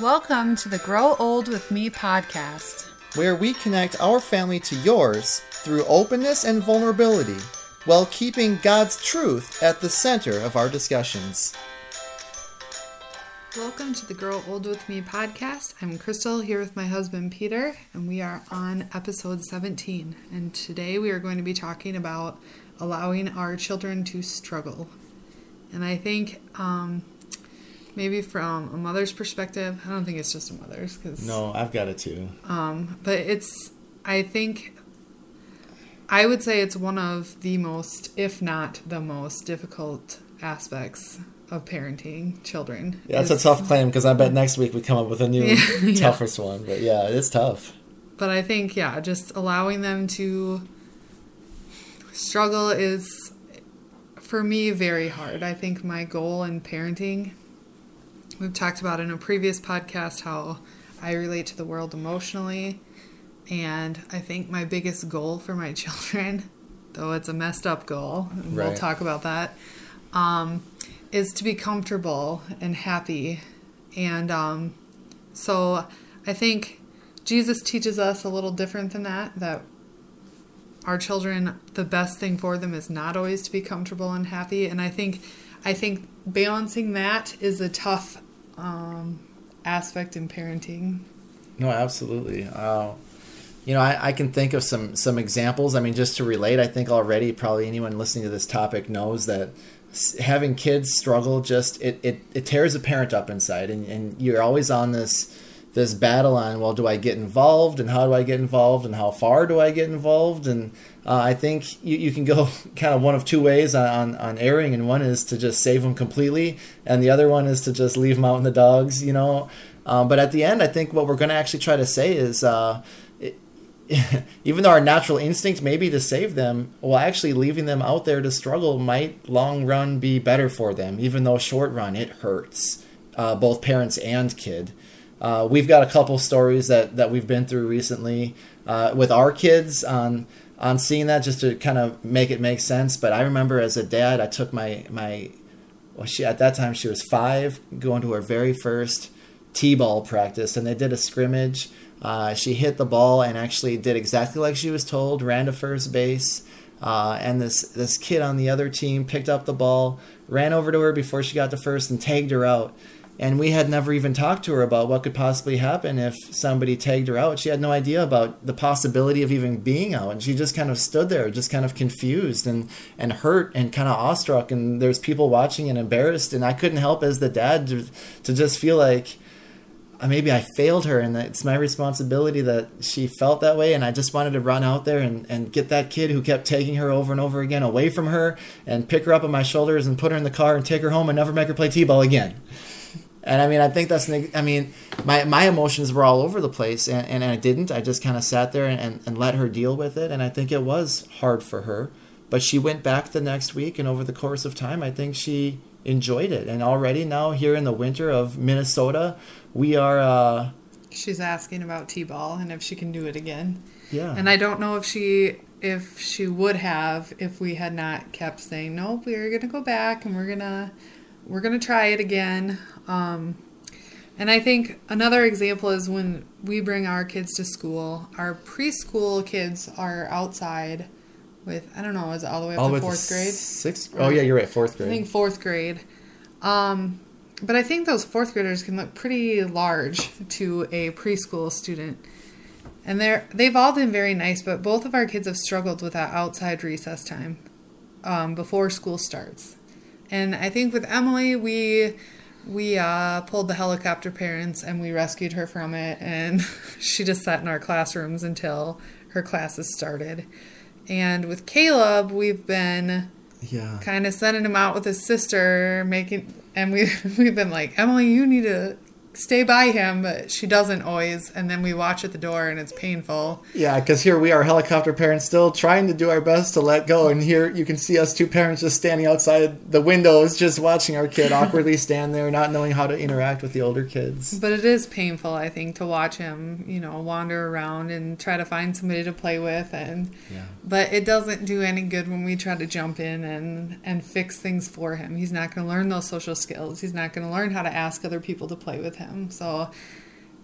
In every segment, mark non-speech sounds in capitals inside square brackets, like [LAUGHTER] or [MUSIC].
Welcome to the Grow Old with Me podcast. where we connect our family to yours through openness and vulnerability while keeping God's truth at the center of our discussions. Welcome to the Grow Old with Me podcast. I'm Crystal here with my husband Peter, and we are on episode 17. And today we are going to be talking about allowing our children to struggle. And I think um, maybe from a mother's perspective, I don't think it's just a mother's because No, I've got it too. um, but it's I think I would say it's one of the most, if not the most difficult aspects of parenting children. Yeah, that's a tough claim because I bet next week we come up with a new, Yeah, [LAUGHS] yeah. toughest one. But yeah, it's tough. But I think yeah, just allowing them to struggle is for me very hard. I think my goal in parenting we've talked about in a previous podcast how I relate to the world emotionally and I think my biggest goal for my [LAUGHS] children, though it's a messed up goal, and we'll talk about that, um, is to be comfortable and happy. And um, so I think Jesus teaches us a little different than that, that our children the best thing for them is not always to be comfortable and happy and i think i think balancing that is a tough um, aspect in parenting No, absolutely. Uh, you know, I, I can think of some some examples. I mean, just to relate, I think already probably anyone listening to this topic knows that having kids struggle just it, it, it tears a parent up inside, and, and you're always on this this battle on well, do I get involved, and how do I get involved, and how far do I get involved, and uh, I think you, you can go [LAUGHS] kind of one of two ways on, on, erring, and one is to just save them completely, and the other one is to just leave them out in the dogs, you know. Um, but at the end, I think what we're going to actually try to say is, uh, it, [LAUGHS] even though our natural instinct may be to save them, well, actually leaving them out there to struggle might long run be better for them, even though short run it hurts, uh, both parents and kid. Uh, we've got a couple stories that, that we've been through recently uh, with our kids on on seeing that just to kind of make it make sense. But I remember as a dad, I took my my well, she at that time she was five, going to her very first t-ball practice, and they did a scrimmage. Uh, she hit the ball and actually did exactly like she was told, ran to first base. Uh, and this this kid on the other team picked up the ball, ran over to her before she got to first, and tagged her out. And we had never even talked to her about what could possibly happen if somebody tagged her out. She had no idea about the possibility of even being out, and she just kind of stood there, just kind of confused and and hurt and kind of awestruck. And there's people watching and embarrassed, and I couldn't help as the dad to, to just feel like uh, maybe I failed her and that it's my responsibility that she felt that way and I just wanted to run out there and, and get that kid who kept taking her over and over again away from her and pick her up on my shoulders and put her in the car and take her home and never make her play t-ball again. And I mean, I think that's, I mean, my, my emotions were all over the place and, and I didn't. I just kind of sat there and, and, and let her deal with it. And I think it was hard for her. But she went back the next week and over the course of time, I think she enjoyed it. And already now here in the winter of Minnesota, we are, uh, she's asking about t-ball and if she can do it again yeah. and i don't know if she if she would have if we had not kept saying nope we're gonna go back and we're gonna we're gonna try it again um, and i think another example is when we bring our kids to school our preschool kids are outside with i don't know is it all the way up all to to fourth grade Sixth? Oh, yeah, you're right. Fourth grade. I think fourth grade. Um, but I think those fourth graders can look pretty large to a preschool student. And they're they've all been very nice, but both of our kids have struggled with that outside recess time um, before school starts. And I think with Emily, we we uh, pulled the helicopter parents and we rescued her from it, and [LAUGHS] she just sat in our classrooms until her classes started. And with Caleb, we've been yeah. kind of sending him out with his sister, making, and we [LAUGHS] we've been like, Emily, you need to stay by him, but she doesn't always. And then we watch at the door, and it's painful. Yeah, because here we are, helicopter parents, still trying to do our best to let go. And here you can see us two parents just standing outside the windows, just watching our kid awkwardly stand there, not knowing how to interact with the older kids. But it is painful, I think, to watch him, you know, wander around and try to find somebody to play with. And Yeah. but it doesn't do any good when we try to jump in and and fix things for him. He's not going to learn those social skills. He's not going to learn how to ask other people to play with him. Him. So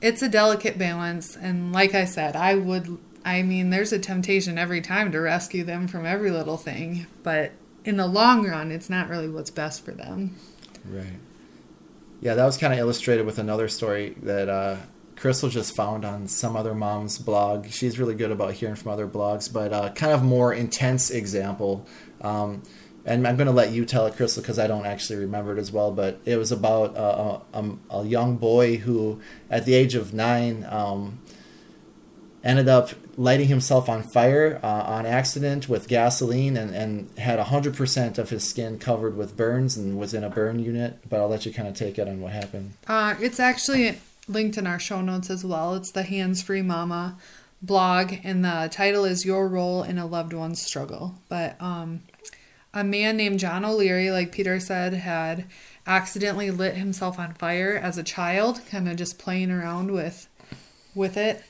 it's a delicate balance. And like I said, I would, I mean, there's a temptation every time to rescue them from every little thing. But in the long run, it's not really what's best for them. Right. Yeah, that was kind of illustrated with another story that uh, Crystal just found on some other mom's blog. She's really good about hearing from other blogs, but uh, kind of more intense example. Um, and I'm going to let you tell it, Crystal, because I don't actually remember it as well. But it was about a, a, young boy who, at the age of nine, um, ended up lighting himself on fire uh, on accident with gasoline and, and had 100% of his skin covered with burns and was in a burn unit. But I'll let you kind of take it on what happened. Uh, it's actually linked in our show notes as well. It's the Hands Free Mama blog, and the title is Your Role in a Loved One's Struggle. But um, a man named John O'Leary, like Peter said, had accidentally lit himself on fire as a child, kind of just playing around with with it.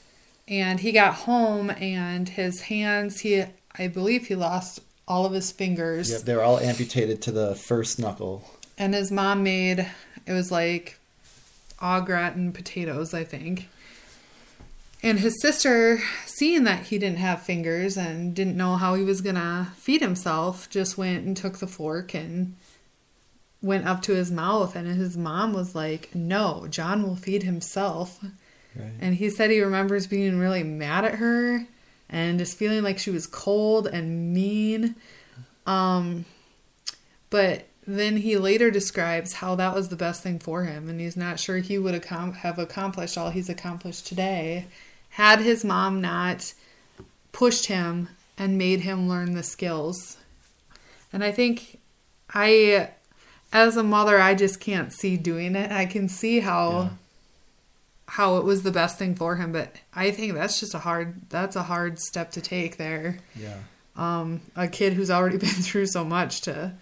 And he got home and his hands, he I believe he lost all of his fingers. Yep, they were all amputated to the first knuckle. And his mom made it was like au gratin potatoes, I think. And his sister, seeing that he didn't have fingers and didn't know how he was going to feed himself, just went and took the fork and went up to his mouth. And his mom was like, No, John will feed himself. Right. And he said he remembers being really mad at her and just feeling like she was cold and mean. Um, but then he later describes how that was the best thing for him, and he's not sure he would have accomplished all he's accomplished today had his mom not pushed him and made him learn the skills. And I think I, as a mother, I just can't see doing it. I can see how. Yeah. How it was the best thing for him, but I think that's just a hard that's a hard step to take there. Yeah. Um, a kid who's already [LAUGHS] been through so much to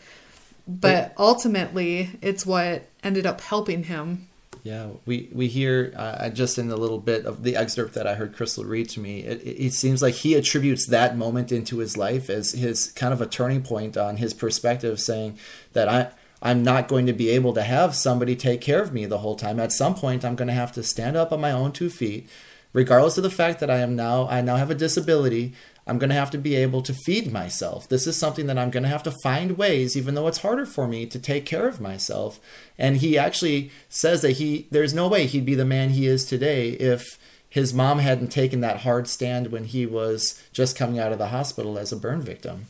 but ultimately it's what ended up helping him yeah we we hear uh, just in the little bit of the excerpt that i heard crystal read to me it, it seems like he attributes that moment into his life as his kind of a turning point on his perspective saying that i i'm not going to be able to have somebody take care of me the whole time. At some point i'm going to have to stand up on my own two feet regardless of the fact that i am now i now have a disability I'm going to have to be able to feed myself. This is something that I'm going to have to find ways, even though it's harder for me to take care of myself. And he actually says that he there's no way he'd be the man he is today if his mom hadn't taken that hard stand when he was just coming out of the hospital as a burn victim.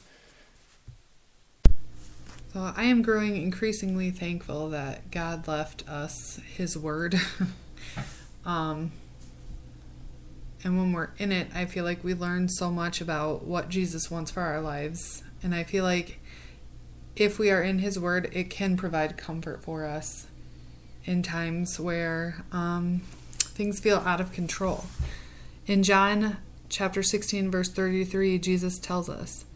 So I am growing increasingly thankful that God left us His Word. [LAUGHS] um, and when we're in it, I feel like we learn so much about what Jesus wants for our lives. And I feel like if we are in His Word, it can provide comfort for us in times where um, things feel out of control. In John chapter 16, verse 33, Jesus tells us,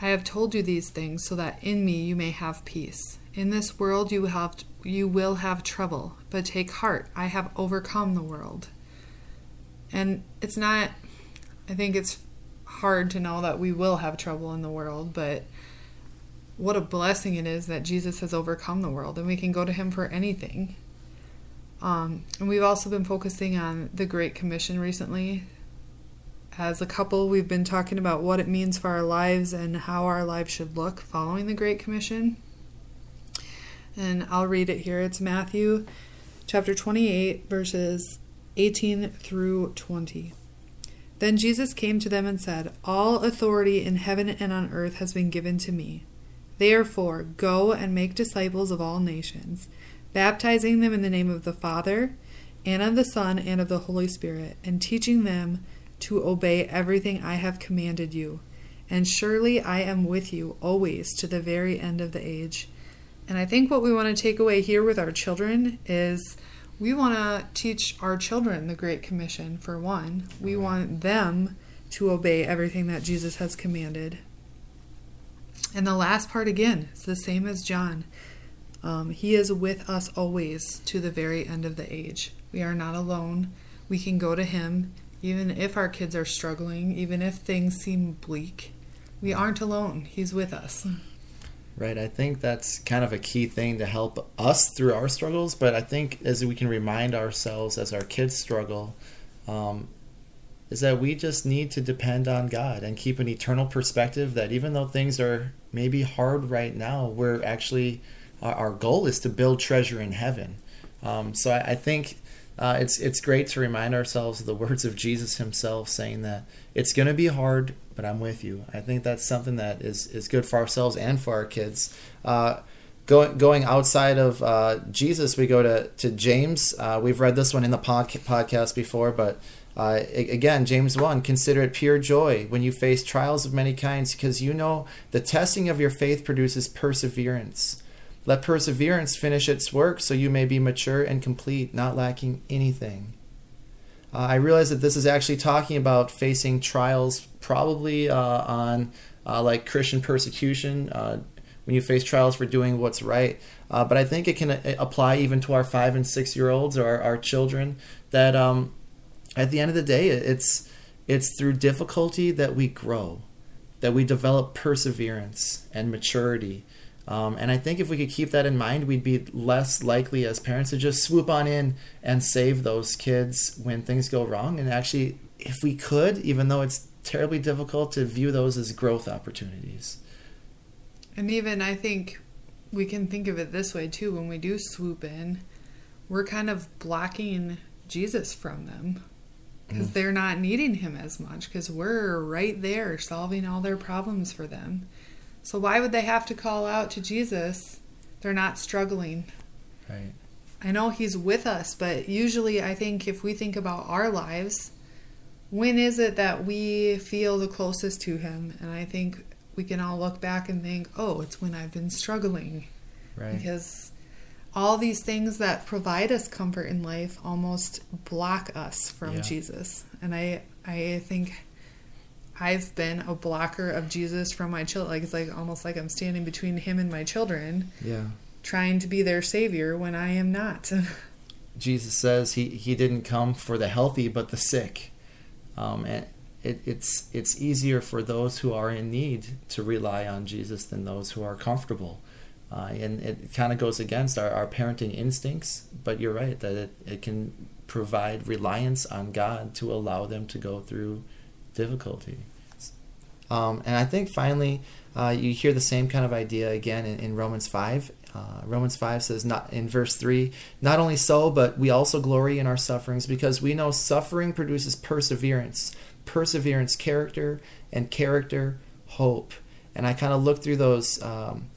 I have told you these things so that in me you may have peace. In this world you have you will have trouble, but take heart, I have overcome the world. And it's not, I think it's hard to know that we will have trouble in the world, but what a blessing it is that Jesus has overcome the world and we can go to him for anything. Um, and we've also been focusing on the Great Commission recently. As a couple, we've been talking about what it means for our lives and how our lives should look following the Great Commission. And I'll read it here. It's Matthew chapter 28, verses 18 through 20. Then Jesus came to them and said, All authority in heaven and on earth has been given to me. Therefore, go and make disciples of all nations, baptizing them in the name of the Father, and of the Son, and of the Holy Spirit, and teaching them to obey everything I have commanded you. And surely I am with you always to the very end of the age. And I think what we want to take away here with our children is we want to teach our children the Great Commission, for one. We want them to obey everything that Jesus has commanded. And the last part, again, is the same as John. Um, he is with us always to the very end of the age. We are not alone. We can go to Him even if our kids are struggling, even if things seem bleak. We aren't alone. He's with us. Right. I think that's kind of a key thing to help us through our struggles. But I think as we can remind ourselves as our kids struggle, um, is that we just need to depend on God and keep an eternal perspective that even though things are maybe hard right now, we're actually, our, goal is to build treasure in heaven. Um, so I, I think uh, it's it's great to remind ourselves of the words of Jesus Himself, saying that it's going to be hard, but I'm with you. I think that's something that is is good for ourselves and for our kids. Uh, going going outside of uh, Jesus, we go to to James. Uh, we've read this one in the pod- podcast before, but. Uh, again, James 1 Consider it pure joy when you face trials of many kinds, because you know the testing of your faith produces perseverance. Let perseverance finish its work so you may be mature and complete, not lacking anything. Uh, I realize that this is actually talking about facing trials, probably uh, on uh, like Christian persecution, uh, when you face trials for doing what's right. Uh, but I think it can uh, apply even to our five and six year olds or our, our children. That um, at the end of the day, it's it's through difficulty that we grow, that we develop perseverance and maturity. Um, and I think if we could keep that in mind, we'd be less likely as parents to just swoop on in and save those kids when things go wrong. And actually, if we could, even though it's terribly difficult, to view those as growth opportunities. And even I think we can think of it this way too when we do swoop in, we're kind of blocking Jesus from them because mm. they're not needing him as much because we're right there solving all their problems for them. So why would they have to call out to Jesus? They're not struggling. Right. I know he's with us, but usually I think if we think about our lives, when is it that we feel the closest to him? And I think we can all look back and think, "Oh, it's when I've been struggling." Right. Because all these things that provide us comfort in life almost block us from yeah. Jesus. And I I think I've been a blocker of Jesus from my children. Like it's like almost like I'm standing between him and my children. Yeah. Trying to be their savior when I am not. [LAUGHS] Jesus says he, he didn't come for the healthy but the sick. Um, and it, it's it's easier for those who are in need to rely on Jesus than those who are comfortable. Uh, and it kind of goes against our, our parenting instincts, but you're right that it, it can provide reliance on God to allow them to go through difficulty. Um, and I think finally, uh, you hear the same kind of idea again in, in Romans 5. Uh, Romans 5 says, not in verse 3, not only so, but we also glory in our sufferings because we know suffering produces perseverance, perseverance, character, and character, hope. And I kind of look through those um,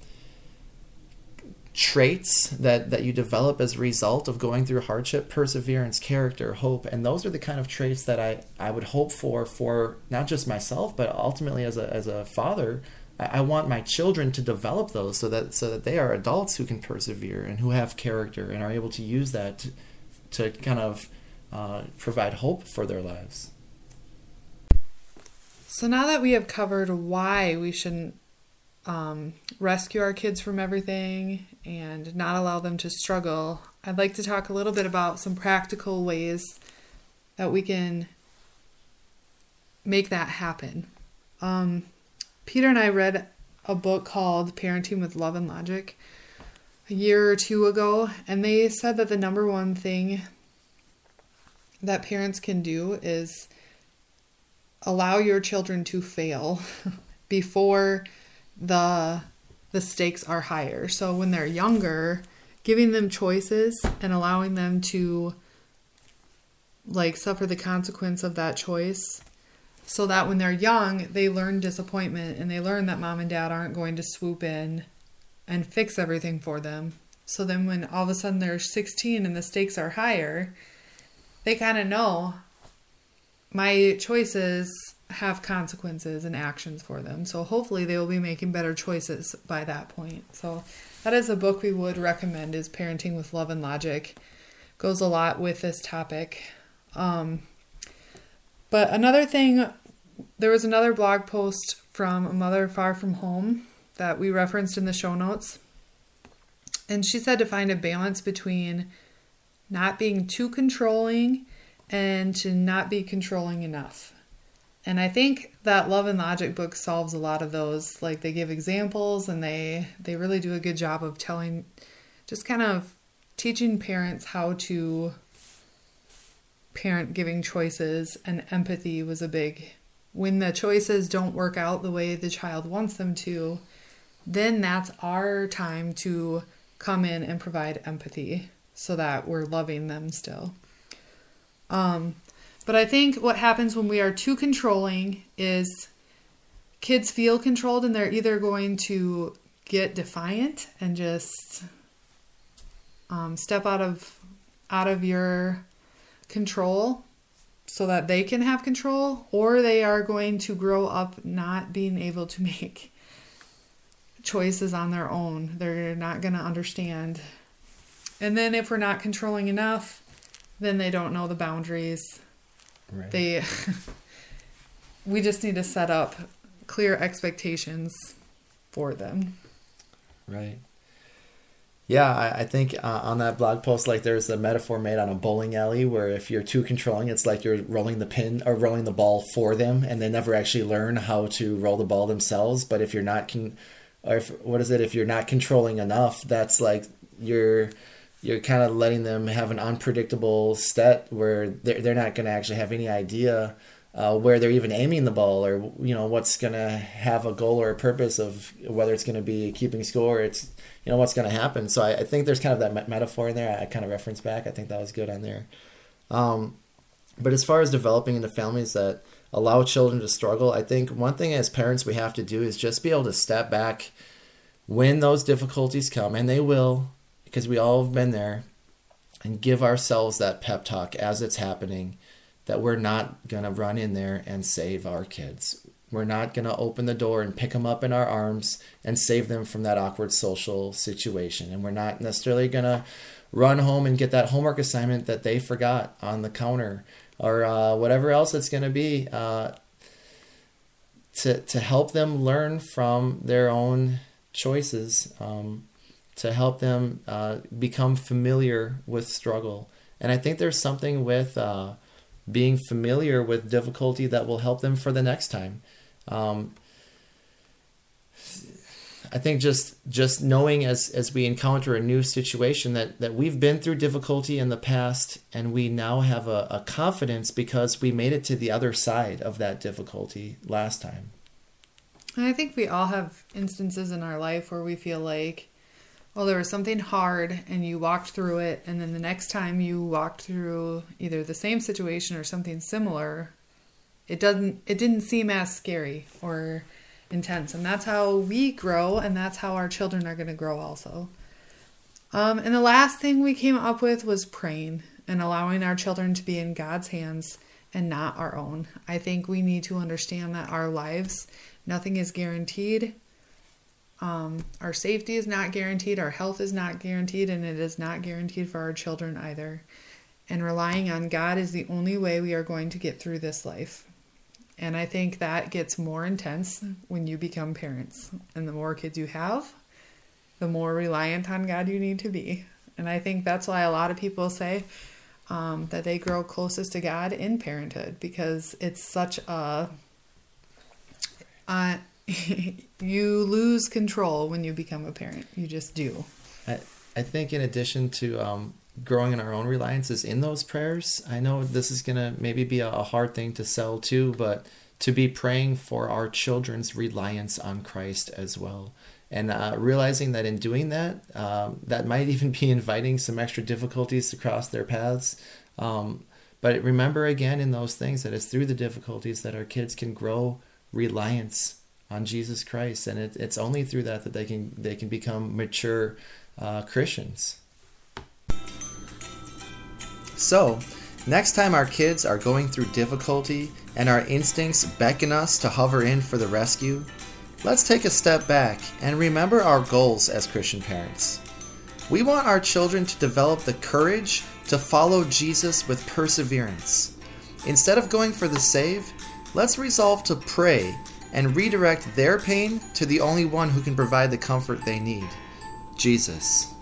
traits that that you develop as a result of going through hardship perseverance character hope and those are the kind of traits that i i would hope for for not just myself but ultimately as a as a father I, I want my children to develop those so that so that they are adults who can persevere and who have character and are able to use that to, to kind of uh, provide hope for their lives. So now that we have covered why we shouldn't um, rescue our kids from everything and not allow them to struggle, I'd like to talk a little bit about some practical ways that we can make that happen. Um, Peter and I read a book called Parenting with Love and Logic a year or two ago, and they said that the number one thing that parents can do is allow your children to fail [LAUGHS] before the the stakes are higher. So when they're younger, giving them choices and allowing them to like suffer the consequence of that choice so that when they're young, they learn disappointment and they learn that mom and dad aren't going to swoop in and fix everything for them. So then when all of a sudden they're 16 and the stakes are higher, they kind of know my choices have consequences and actions for them. So hopefully they will be making better choices by that point. So that is a book we would recommend is Parenting with Love and Logic. Goes a lot with this topic. Um, but another thing, there was another blog post from a mother far from home that we referenced in the show notes. And she said to find a balance between not being too controlling and to not be controlling enough. And I think that Love and Logic book solves a lot of those. Like they give examples and they they really do a good job of telling just kind of teaching parents how to parent giving choices and empathy was a big when the choices don't work out the way the child wants them to, then that's our time to come in and provide empathy so that we're loving them still. Um, but I think what happens when we are too controlling is kids feel controlled and they're either going to get defiant and just um, step out of out of your control so that they can have control or they are going to grow up not being able to [LAUGHS] make choices on their own. They're not going to understand. And then if we're not controlling enough then they don't know the boundaries Right. They [LAUGHS] we just need to set up clear expectations for them. Right. Yeah, I, I think uh, on that blog post, like there's a metaphor made on a bowling alley where if you're too controlling, it's like you're rolling the pin or rolling the ball for them, and they never actually learn how to roll the ball themselves. But if you're not con, or if, what is it? If you're not controlling enough, that's like you're you're kind of letting them have an unpredictable set where they're, they're not going to actually have any idea uh, where they're even aiming the ball or you know what's going to have a goal or a purpose of whether it's going to be keeping score it's you know what's going to happen. So I, I, think there's kind of that metaphor in there. I kind of reference back. I think that was good on there. Um, but as far as developing into families that allow children to struggle i think one thing as parents we have to do is just be able to step back when those difficulties come and they will because we all have been there, and give ourselves that pep talk as it's happening that we're not going to run in there and save our kids. We're not going to open the door and pick them up in our arms and save them from that awkward social situation. And we're not necessarily going to run home and get that homework assignment that they forgot on the counter or uh, whatever else it's going to be uh, to, to help them learn from their own choices. Um, to help them uh, become familiar with struggle. And I think there's something with uh, being familiar with difficulty that will help them for the next time. Um, I think just just knowing as as we encounter a new situation that that we've been through difficulty in the past and we now have a, a confidence because we made it to the other side of that difficulty last time. And I think we all have instances in our life where we feel like well, there was something hard and you walked through it, and then the next time you walked through either the same situation or something similar, it doesn't it didn't seem as scary or intense. And that's how we grow and that's how our children are going to grow also. Um, and the last thing we came up with was praying and allowing our children to be in God's hands and not our own. I think we need to understand that our lives, nothing is guaranteed. Um, our safety is not guaranteed, our health is not guaranteed, and it is not guaranteed for our children either. And relying on God is the only way we are going to get through this life. And I think that gets more intense when you become parents. And the more kids you have, the more reliant on God you need to be. And I think that's why a lot of people say um, that they grow closest to God in parenthood because it's such a. Uh, [LAUGHS] you lose control when you become a parent. You just do. I, I think, in addition to um, growing in our own reliances in those prayers, I know this is going to maybe be a, a hard thing to sell too, but to be praying for our children's reliance on Christ as well. And uh, realizing that in doing that, um, that might even be [LAUGHS] inviting some extra difficulties to cross their paths. Um, but remember again in those things that it's through the difficulties that our kids can grow reliance on Jesus Christ, and it, it's only through that that they can they can become mature uh, Christians. So, next time our kids are going through difficulty and our instincts beckon us to hover in for the rescue, let's take a step back and remember our goals as Christian parents. We want our children to develop the courage to follow Jesus with perseverance. Instead of going for the save, let's resolve to pray and redirect their pain to the only one who can provide the comfort they need Jesus.